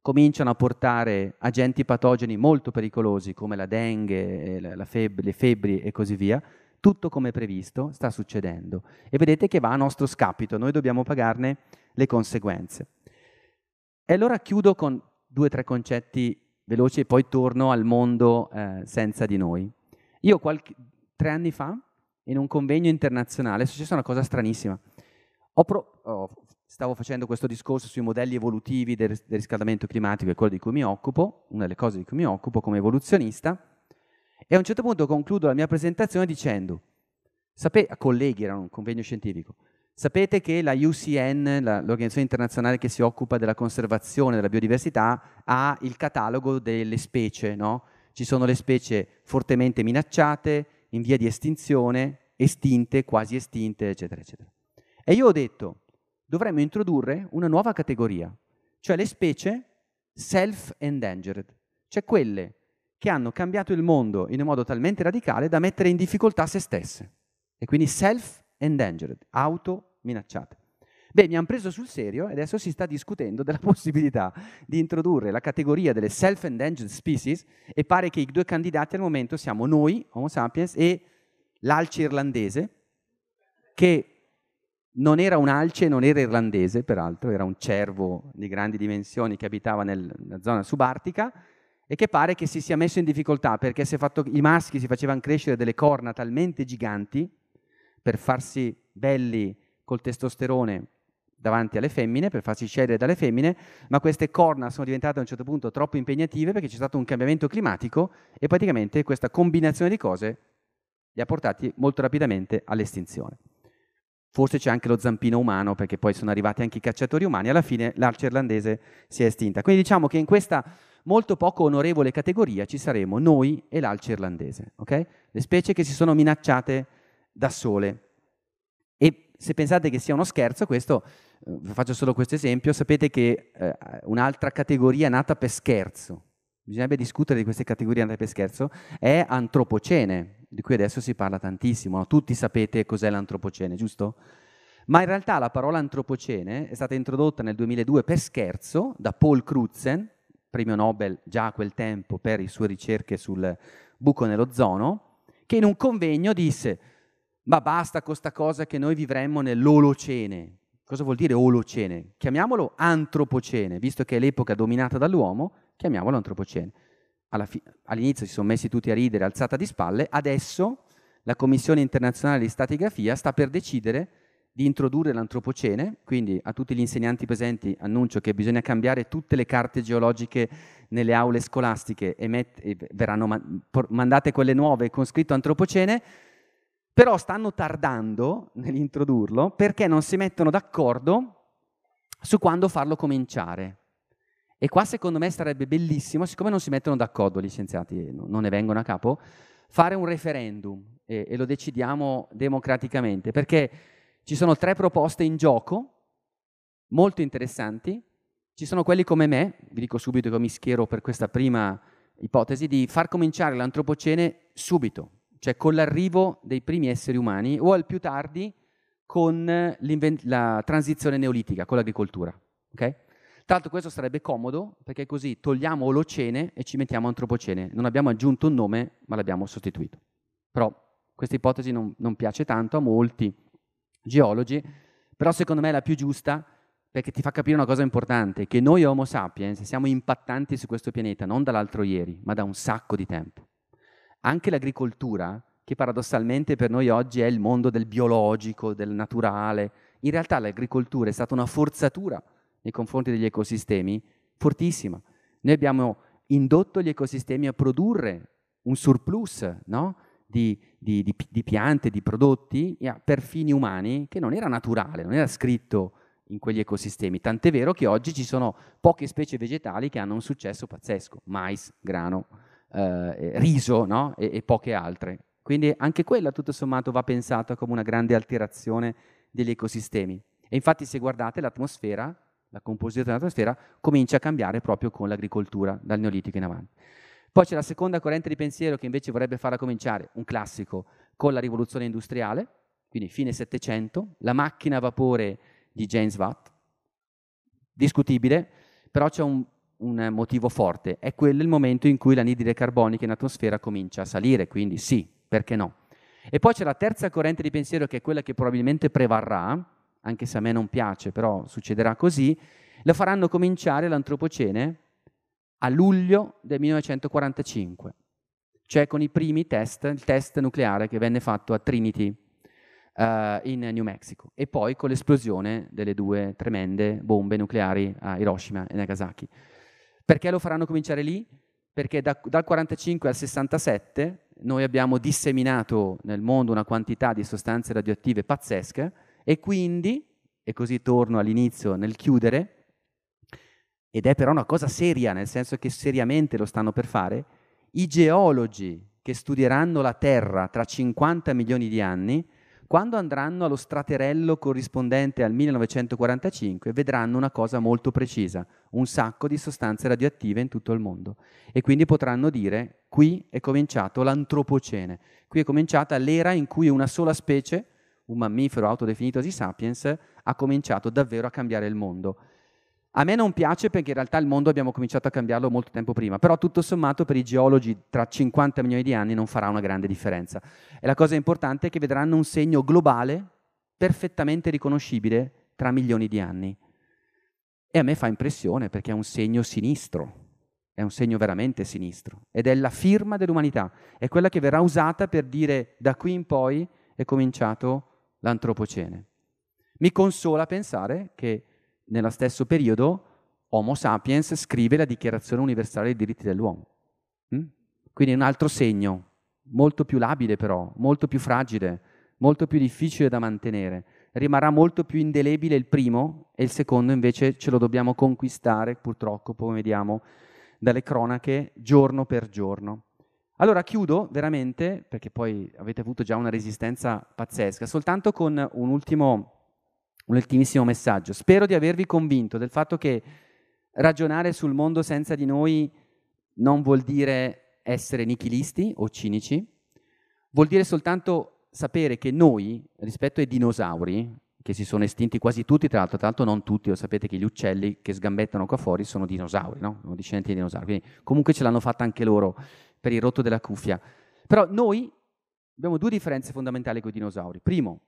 cominciano a portare agenti patogeni molto pericolosi come la dengue, la febbre, le febbri e così via, tutto come previsto sta succedendo e vedete che va a nostro scapito, noi dobbiamo pagarne le conseguenze. E allora chiudo con due o tre concetti veloci e poi torno al mondo eh, senza di noi. Io qualche, tre anni fa, in un convegno internazionale, è successa una cosa stranissima. Pro, oh, stavo facendo questo discorso sui modelli evolutivi del, del riscaldamento climatico, è quello di cui mi occupo, una delle cose di cui mi occupo come evoluzionista, e a un certo punto concludo la mia presentazione dicendo, sapete, colleghi, era un convegno scientifico, sapete che la UCN, la, l'organizzazione internazionale che si occupa della conservazione della biodiversità, ha il catalogo delle specie, no? Ci sono le specie fortemente minacciate, in via di estinzione, estinte, quasi estinte, eccetera, eccetera. E io ho detto, dovremmo introdurre una nuova categoria, cioè le specie self-endangered, cioè quelle che hanno cambiato il mondo in un modo talmente radicale da mettere in difficoltà se stesse. E quindi self-endangered, auto-minacciate. Beh, mi hanno preso sul serio e adesso si sta discutendo della possibilità di introdurre la categoria delle self-endangered species e pare che i due candidati al momento siamo noi, Homo sapiens, e l'alce irlandese, che non era un alce, non era irlandese peraltro, era un cervo di grandi dimensioni che abitava nel, nella zona subartica, e che pare che si sia messo in difficoltà perché fatto, i maschi si facevano crescere delle corna talmente giganti per farsi belli col testosterone davanti alle femmine, per farsi scegliere dalle femmine, ma queste corna sono diventate a un certo punto troppo impegnative perché c'è stato un cambiamento climatico e praticamente questa combinazione di cose li ha portati molto rapidamente all'estinzione. Forse c'è anche lo zampino umano, perché poi sono arrivati anche i cacciatori umani, alla fine l'arcia irlandese si è estinta. Quindi diciamo che in questa molto poco onorevole categoria ci saremo noi e l'alce irlandese, okay? le specie che si sono minacciate da sole. Se pensate che sia uno scherzo, questo, eh, faccio solo questo esempio, sapete che eh, un'altra categoria nata per scherzo, bisognerebbe discutere di queste categorie nate per scherzo, è antropocene, di cui adesso si parla tantissimo, no? tutti sapete cos'è l'antropocene, giusto? Ma in realtà la parola antropocene è stata introdotta nel 2002 per scherzo da Paul Crutzen, premio Nobel già a quel tempo per le sue ricerche sul buco nell'ozono, che in un convegno disse ma basta con questa cosa che noi vivremmo nell'Olocene. Cosa vuol dire Olocene? Chiamiamolo Antropocene, visto che è l'epoca dominata dall'uomo, chiamiamolo Antropocene. Fi- all'inizio si sono messi tutti a ridere, alzata di spalle, adesso la Commissione internazionale di stratigrafia sta per decidere di introdurre l'antropocene, quindi a tutti gli insegnanti presenti annuncio che bisogna cambiare tutte le carte geologiche nelle aule scolastiche e, met- e verranno ma- mandate quelle nuove con scritto antropocene, però stanno tardando nell'introdurlo perché non si mettono d'accordo su quando farlo cominciare. E qua secondo me sarebbe bellissimo, siccome non si mettono d'accordo gli scienziati, non ne vengono a capo, fare un referendum e, e lo decidiamo democraticamente, perché ci sono tre proposte in gioco, molto interessanti. Ci sono quelli come me, vi dico subito che mi schiero per questa prima ipotesi, di far cominciare l'antropocene subito, cioè con l'arrivo dei primi esseri umani o al più tardi con la transizione neolitica, con l'agricoltura. Okay? Tra l'altro questo sarebbe comodo perché così togliamo Olocene e ci mettiamo Antropocene. Non abbiamo aggiunto un nome, ma l'abbiamo sostituito. Però questa ipotesi non, non piace tanto a molti, geologi, però secondo me è la più giusta perché ti fa capire una cosa importante, che noi Homo sapiens siamo impattanti su questo pianeta non dall'altro ieri, ma da un sacco di tempo. Anche l'agricoltura, che paradossalmente per noi oggi è il mondo del biologico, del naturale, in realtà l'agricoltura è stata una forzatura nei confronti degli ecosistemi fortissima. Noi abbiamo indotto gli ecosistemi a produrre un surplus, no? di, di, di, di piante, di prodotti per fini umani che non era naturale, non era scritto in quegli ecosistemi. Tant'è vero che oggi ci sono poche specie vegetali che hanno un successo pazzesco, mais, grano, eh, riso no? e, e, poche altre. Quindi anche quella tutto sommato va pensata come una grande alterazione degli ecosistemi. E infatti se guardate l'atmosfera, la composizione dell'atmosfera comincia a cambiare proprio con l'agricoltura dal Neolitico in avanti. Poi c'è la seconda corrente di pensiero che invece vorrebbe farla cominciare, un classico, con la rivoluzione industriale, quindi fine Settecento, la macchina a vapore di James Watt, discutibile, però c'è un, un motivo forte, è quello il momento in cui l'anidride carbonica in atmosfera comincia a salire, quindi sì, perché no? E poi c'è la terza corrente di pensiero che è quella che probabilmente prevarrà, anche se a me non piace, però succederà così, lo faranno cominciare l'antropocene a luglio del 1945, cioè con i primi test, il test nucleare che venne fatto a Trinity uh, in New Mexico e poi con l'esplosione delle due tremende bombe nucleari a Hiroshima e Nagasaki. Perché lo faranno cominciare lì? Perché da, dal 45 al 67 noi abbiamo disseminato nel mondo una quantità di sostanze radioattive pazzesche e quindi, e così torno all'inizio nel chiudere, ed è però una cosa seria, nel senso che seriamente lo stanno per fare, i geologi che studieranno la Terra tra 50 milioni di anni, quando andranno allo straterello corrispondente al 1945, vedranno una cosa molto precisa, un sacco di sostanze radioattive in tutto il mondo. E quindi potranno dire, qui è cominciato l'antropocene, qui è cominciata l'era in cui una sola specie, un mammifero autodefinitosi sapiens, ha cominciato davvero a cambiare il mondo. A me non piace perché in realtà il mondo abbiamo cominciato a cambiarlo molto tempo prima, però tutto sommato per i geologi tra 50 milioni di anni non farà una grande differenza. E la cosa importante è che vedranno un segno globale perfettamente riconoscibile tra milioni di anni. E a me fa impressione perché è un segno sinistro, è un segno veramente sinistro ed è la firma dell'umanità, è quella che verrà usata per dire da qui in poi è cominciato l'antropocene. Mi consola pensare che nello stesso periodo Homo sapiens scrive la Dichiarazione universale dei diritti dell'uomo. Mm? Quindi un altro segno, molto più labile però, molto più fragile, molto più difficile da mantenere. Rimarrà molto più indelebile il primo e il secondo invece ce lo dobbiamo conquistare, purtroppo, come vediamo dalle cronache, giorno per giorno. Allora chiudo veramente, perché poi avete avuto già una resistenza pazzesca, soltanto con un ultimo un ultimissimo messaggio. Spero di avervi convinto del fatto che ragionare sul mondo senza di noi non vuol dire essere nichilisti o cinici, vuol dire soltanto sapere che noi, rispetto ai dinosauri, che si sono estinti quasi tutti, tra l'altro, tra l'altro non tutti, lo sapete che gli uccelli che sgambettano qua fuori sono dinosauri, no? Sono discendenti di dinosauri, quindi comunque ce l'hanno fatta anche loro per il rotto della cuffia. Però noi abbiamo due differenze fondamentali con i dinosauri. Primo,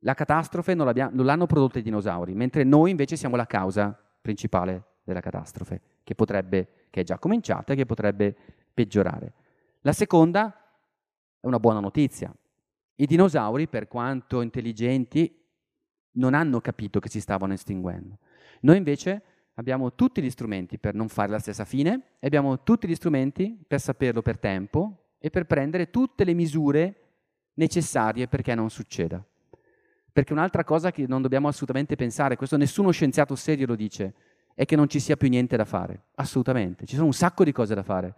la catastrofe non, non l'hanno prodotta i dinosauri, mentre noi invece siamo la causa principale della catastrofe, che, potrebbe, che è già cominciata e che potrebbe peggiorare. La seconda è una buona notizia. I dinosauri, per quanto intelligenti, non hanno capito che si stavano estinguendo. Noi invece abbiamo tutti gli strumenti per non fare la stessa fine e abbiamo tutti gli strumenti per saperlo per tempo e per prendere tutte le misure necessarie perché non succeda. Perché un'altra cosa che non dobbiamo assolutamente pensare, questo nessuno scienziato serio lo dice, è che non ci sia più niente da fare. Assolutamente. Ci sono un sacco di cose da fare.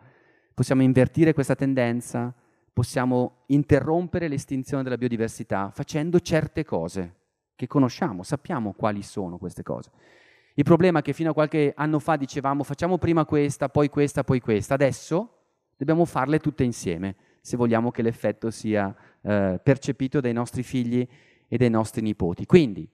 Possiamo invertire questa tendenza, possiamo interrompere l'estinzione della biodiversità facendo certe cose che conosciamo, sappiamo quali sono queste cose. Il problema è che fino a qualche anno fa dicevamo facciamo prima questa, poi questa, poi questa. Adesso dobbiamo farle tutte insieme se vogliamo che l'effetto sia eh, percepito dai nostri figli e dei nostri nipoti. Quindi,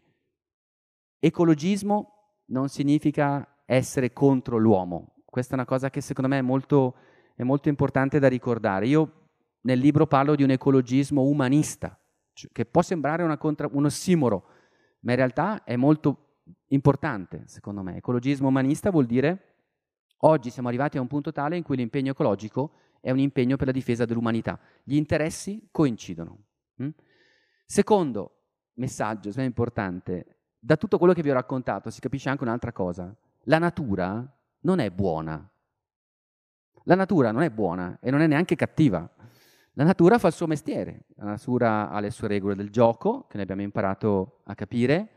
ecologismo non significa essere contro l'uomo. Questa è una cosa che secondo me è molto, è molto importante da ricordare. Io nel libro parlo di un ecologismo umanista, cioè, che può sembrare contra- un ossimoro, ma in realtà è molto importante, secondo me. Ecologismo umanista vuol dire oggi siamo arrivati a un punto tale in cui l'impegno ecologico è un impegno per la difesa dell'umanità. Gli interessi coincidono. Mm? Secondo, messaggio, è importante, da tutto quello che vi ho raccontato si capisce anche un'altra cosa. La natura non è buona. La natura non è buona e non è neanche cattiva. La natura fa il suo mestiere, la natura ha le sue regole del gioco, che ne abbiamo imparato a capire.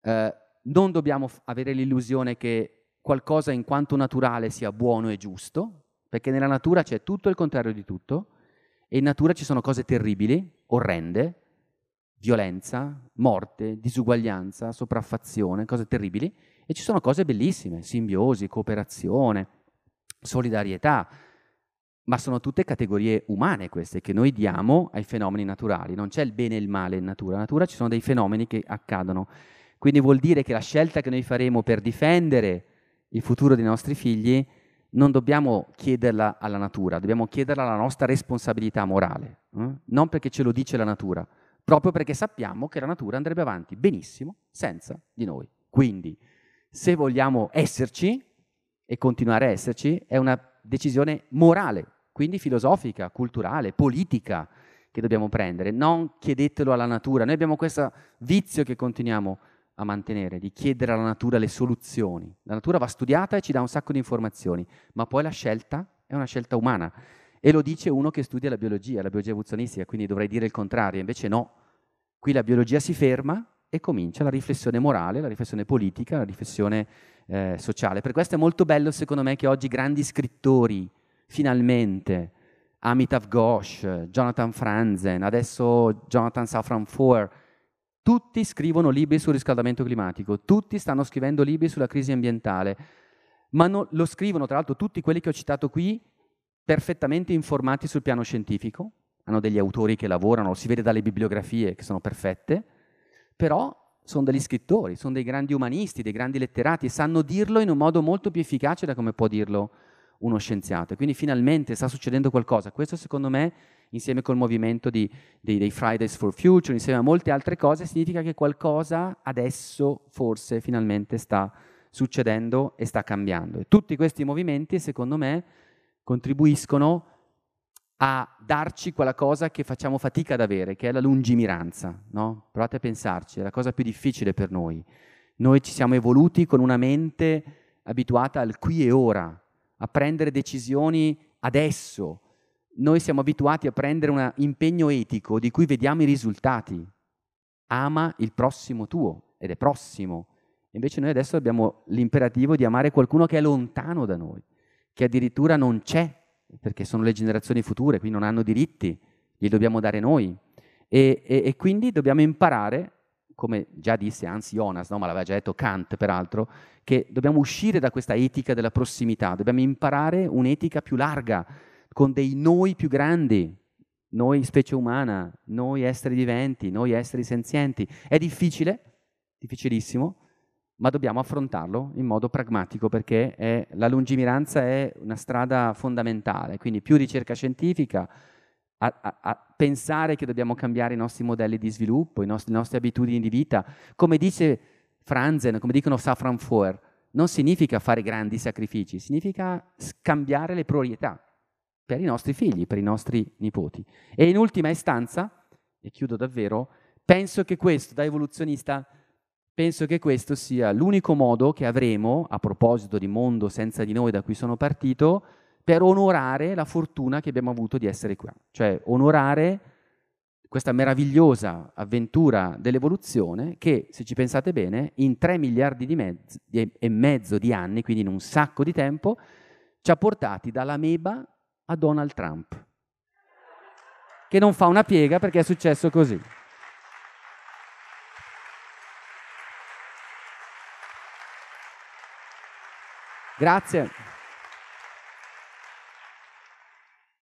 Eh, non dobbiamo f- avere l'illusione che qualcosa in quanto naturale sia buono e giusto, perché nella natura c'è tutto il contrario di tutto, e in natura ci sono cose terribili, orrende, violenza, morte, disuguaglianza, sopraffazione, cose terribili, e ci sono cose bellissime, simbiosi, cooperazione, solidarietà. ma sono tutte categorie umane queste che noi diamo ai fenomeni naturali. Non c'è il bene e il male in natura. In natura ci sono dei fenomeni che accadono. Quindi vuol dire che la scelta che noi faremo per difendere il futuro dei nostri figli non dobbiamo chiederla alla natura, dobbiamo chiederla alla nostra responsabilità morale, eh? non perché ce lo dice la natura, proprio perché sappiamo che la natura andrebbe avanti benissimo senza di noi. Quindi, se vogliamo esserci e continuare a esserci, è una decisione morale, quindi filosofica, culturale, politica che dobbiamo prendere. Non chiedetelo alla natura. Noi abbiamo questo vizio che continuiamo a mantenere, di chiedere alla natura le soluzioni. La natura va studiata e ci dà un sacco di informazioni, ma poi la scelta è una scelta umana. E lo dice uno che studia la biologia, la biologia evoluzionistica, quindi dovrei dire il contrario, invece no. Qui la biologia si ferma e comincia la riflessione morale, la riflessione politica, la riflessione eh, sociale. Per questo è molto bello, secondo me, che oggi grandi scrittori, finalmente, Amitav Ghosh, Jonathan Franzen, adesso Jonathan Safran Foer, tutti scrivono libri sul riscaldamento climatico, tutti stanno scrivendo libri sulla crisi ambientale, ma no, lo scrivono tra l'altro tutti quelli che ho citato qui perfettamente informati sul piano scientifico, hanno degli autori che lavorano, si vede dalle bibliografie che sono perfette, però sono degli scrittori, sono dei grandi umanisti, dei grandi letterati, sanno dirlo in un modo molto più efficace da come può dirlo uno scienziato. E quindi finalmente sta succedendo qualcosa. Questo secondo me, insieme col movimento di, dei, dei, Fridays for Future, insieme a molte altre cose, significa che qualcosa adesso forse finalmente sta succedendo e sta cambiando. E tutti questi movimenti, secondo me, contribuiscono a darci quella cosa che facciamo fatica ad avere, che è la lungimiranza. No? Provate a pensarci, è la cosa più difficile per noi. Noi ci siamo evoluti con una mente abituata al qui e ora, a prendere decisioni adesso. Noi siamo abituati a prendere un impegno etico di cui vediamo i risultati. Ama il prossimo tuo ed è prossimo. Invece noi adesso abbiamo l'imperativo di amare qualcuno che è lontano da noi, che addirittura non c'è perché sono le generazioni future, quindi non hanno diritti, li dobbiamo dare noi. E, e, e quindi dobbiamo imparare, come già disse Hans Jonas, no? ma l'aveva già detto Kant peraltro, che dobbiamo uscire da questa etica della prossimità, dobbiamo imparare un'etica più larga, con dei noi più grandi, noi specie umana, noi esseri viventi, noi esseri senzienti. È difficile, difficilissimo, ma dobbiamo affrontarlo in modo pragmatico perché è, la lungimiranza è una strada fondamentale, quindi più ricerca scientifica, a, a, a pensare che dobbiamo cambiare i nostri modelli di sviluppo, nostri, le nostre abitudini di vita. Come dice Franzen, come dicono Safran Foer, non significa fare grandi sacrifici, significa scambiare le priorità per i nostri figli, per i nostri nipoti. E in ultima istanza, e chiudo davvero, penso che questo da evoluzionista Penso che questo sia l'unico modo che avremo, a proposito di mondo senza di noi da cui sono partito, per onorare la fortuna che abbiamo avuto di essere qua. Cioè onorare questa meravigliosa avventura dell'evoluzione che, se ci pensate bene, in 3 miliardi di mezzo, e mezzo di anni, quindi in un sacco di tempo, ci ha portati dall'ameba a Donald Trump, che non fa una piega perché è successo così. Grazie.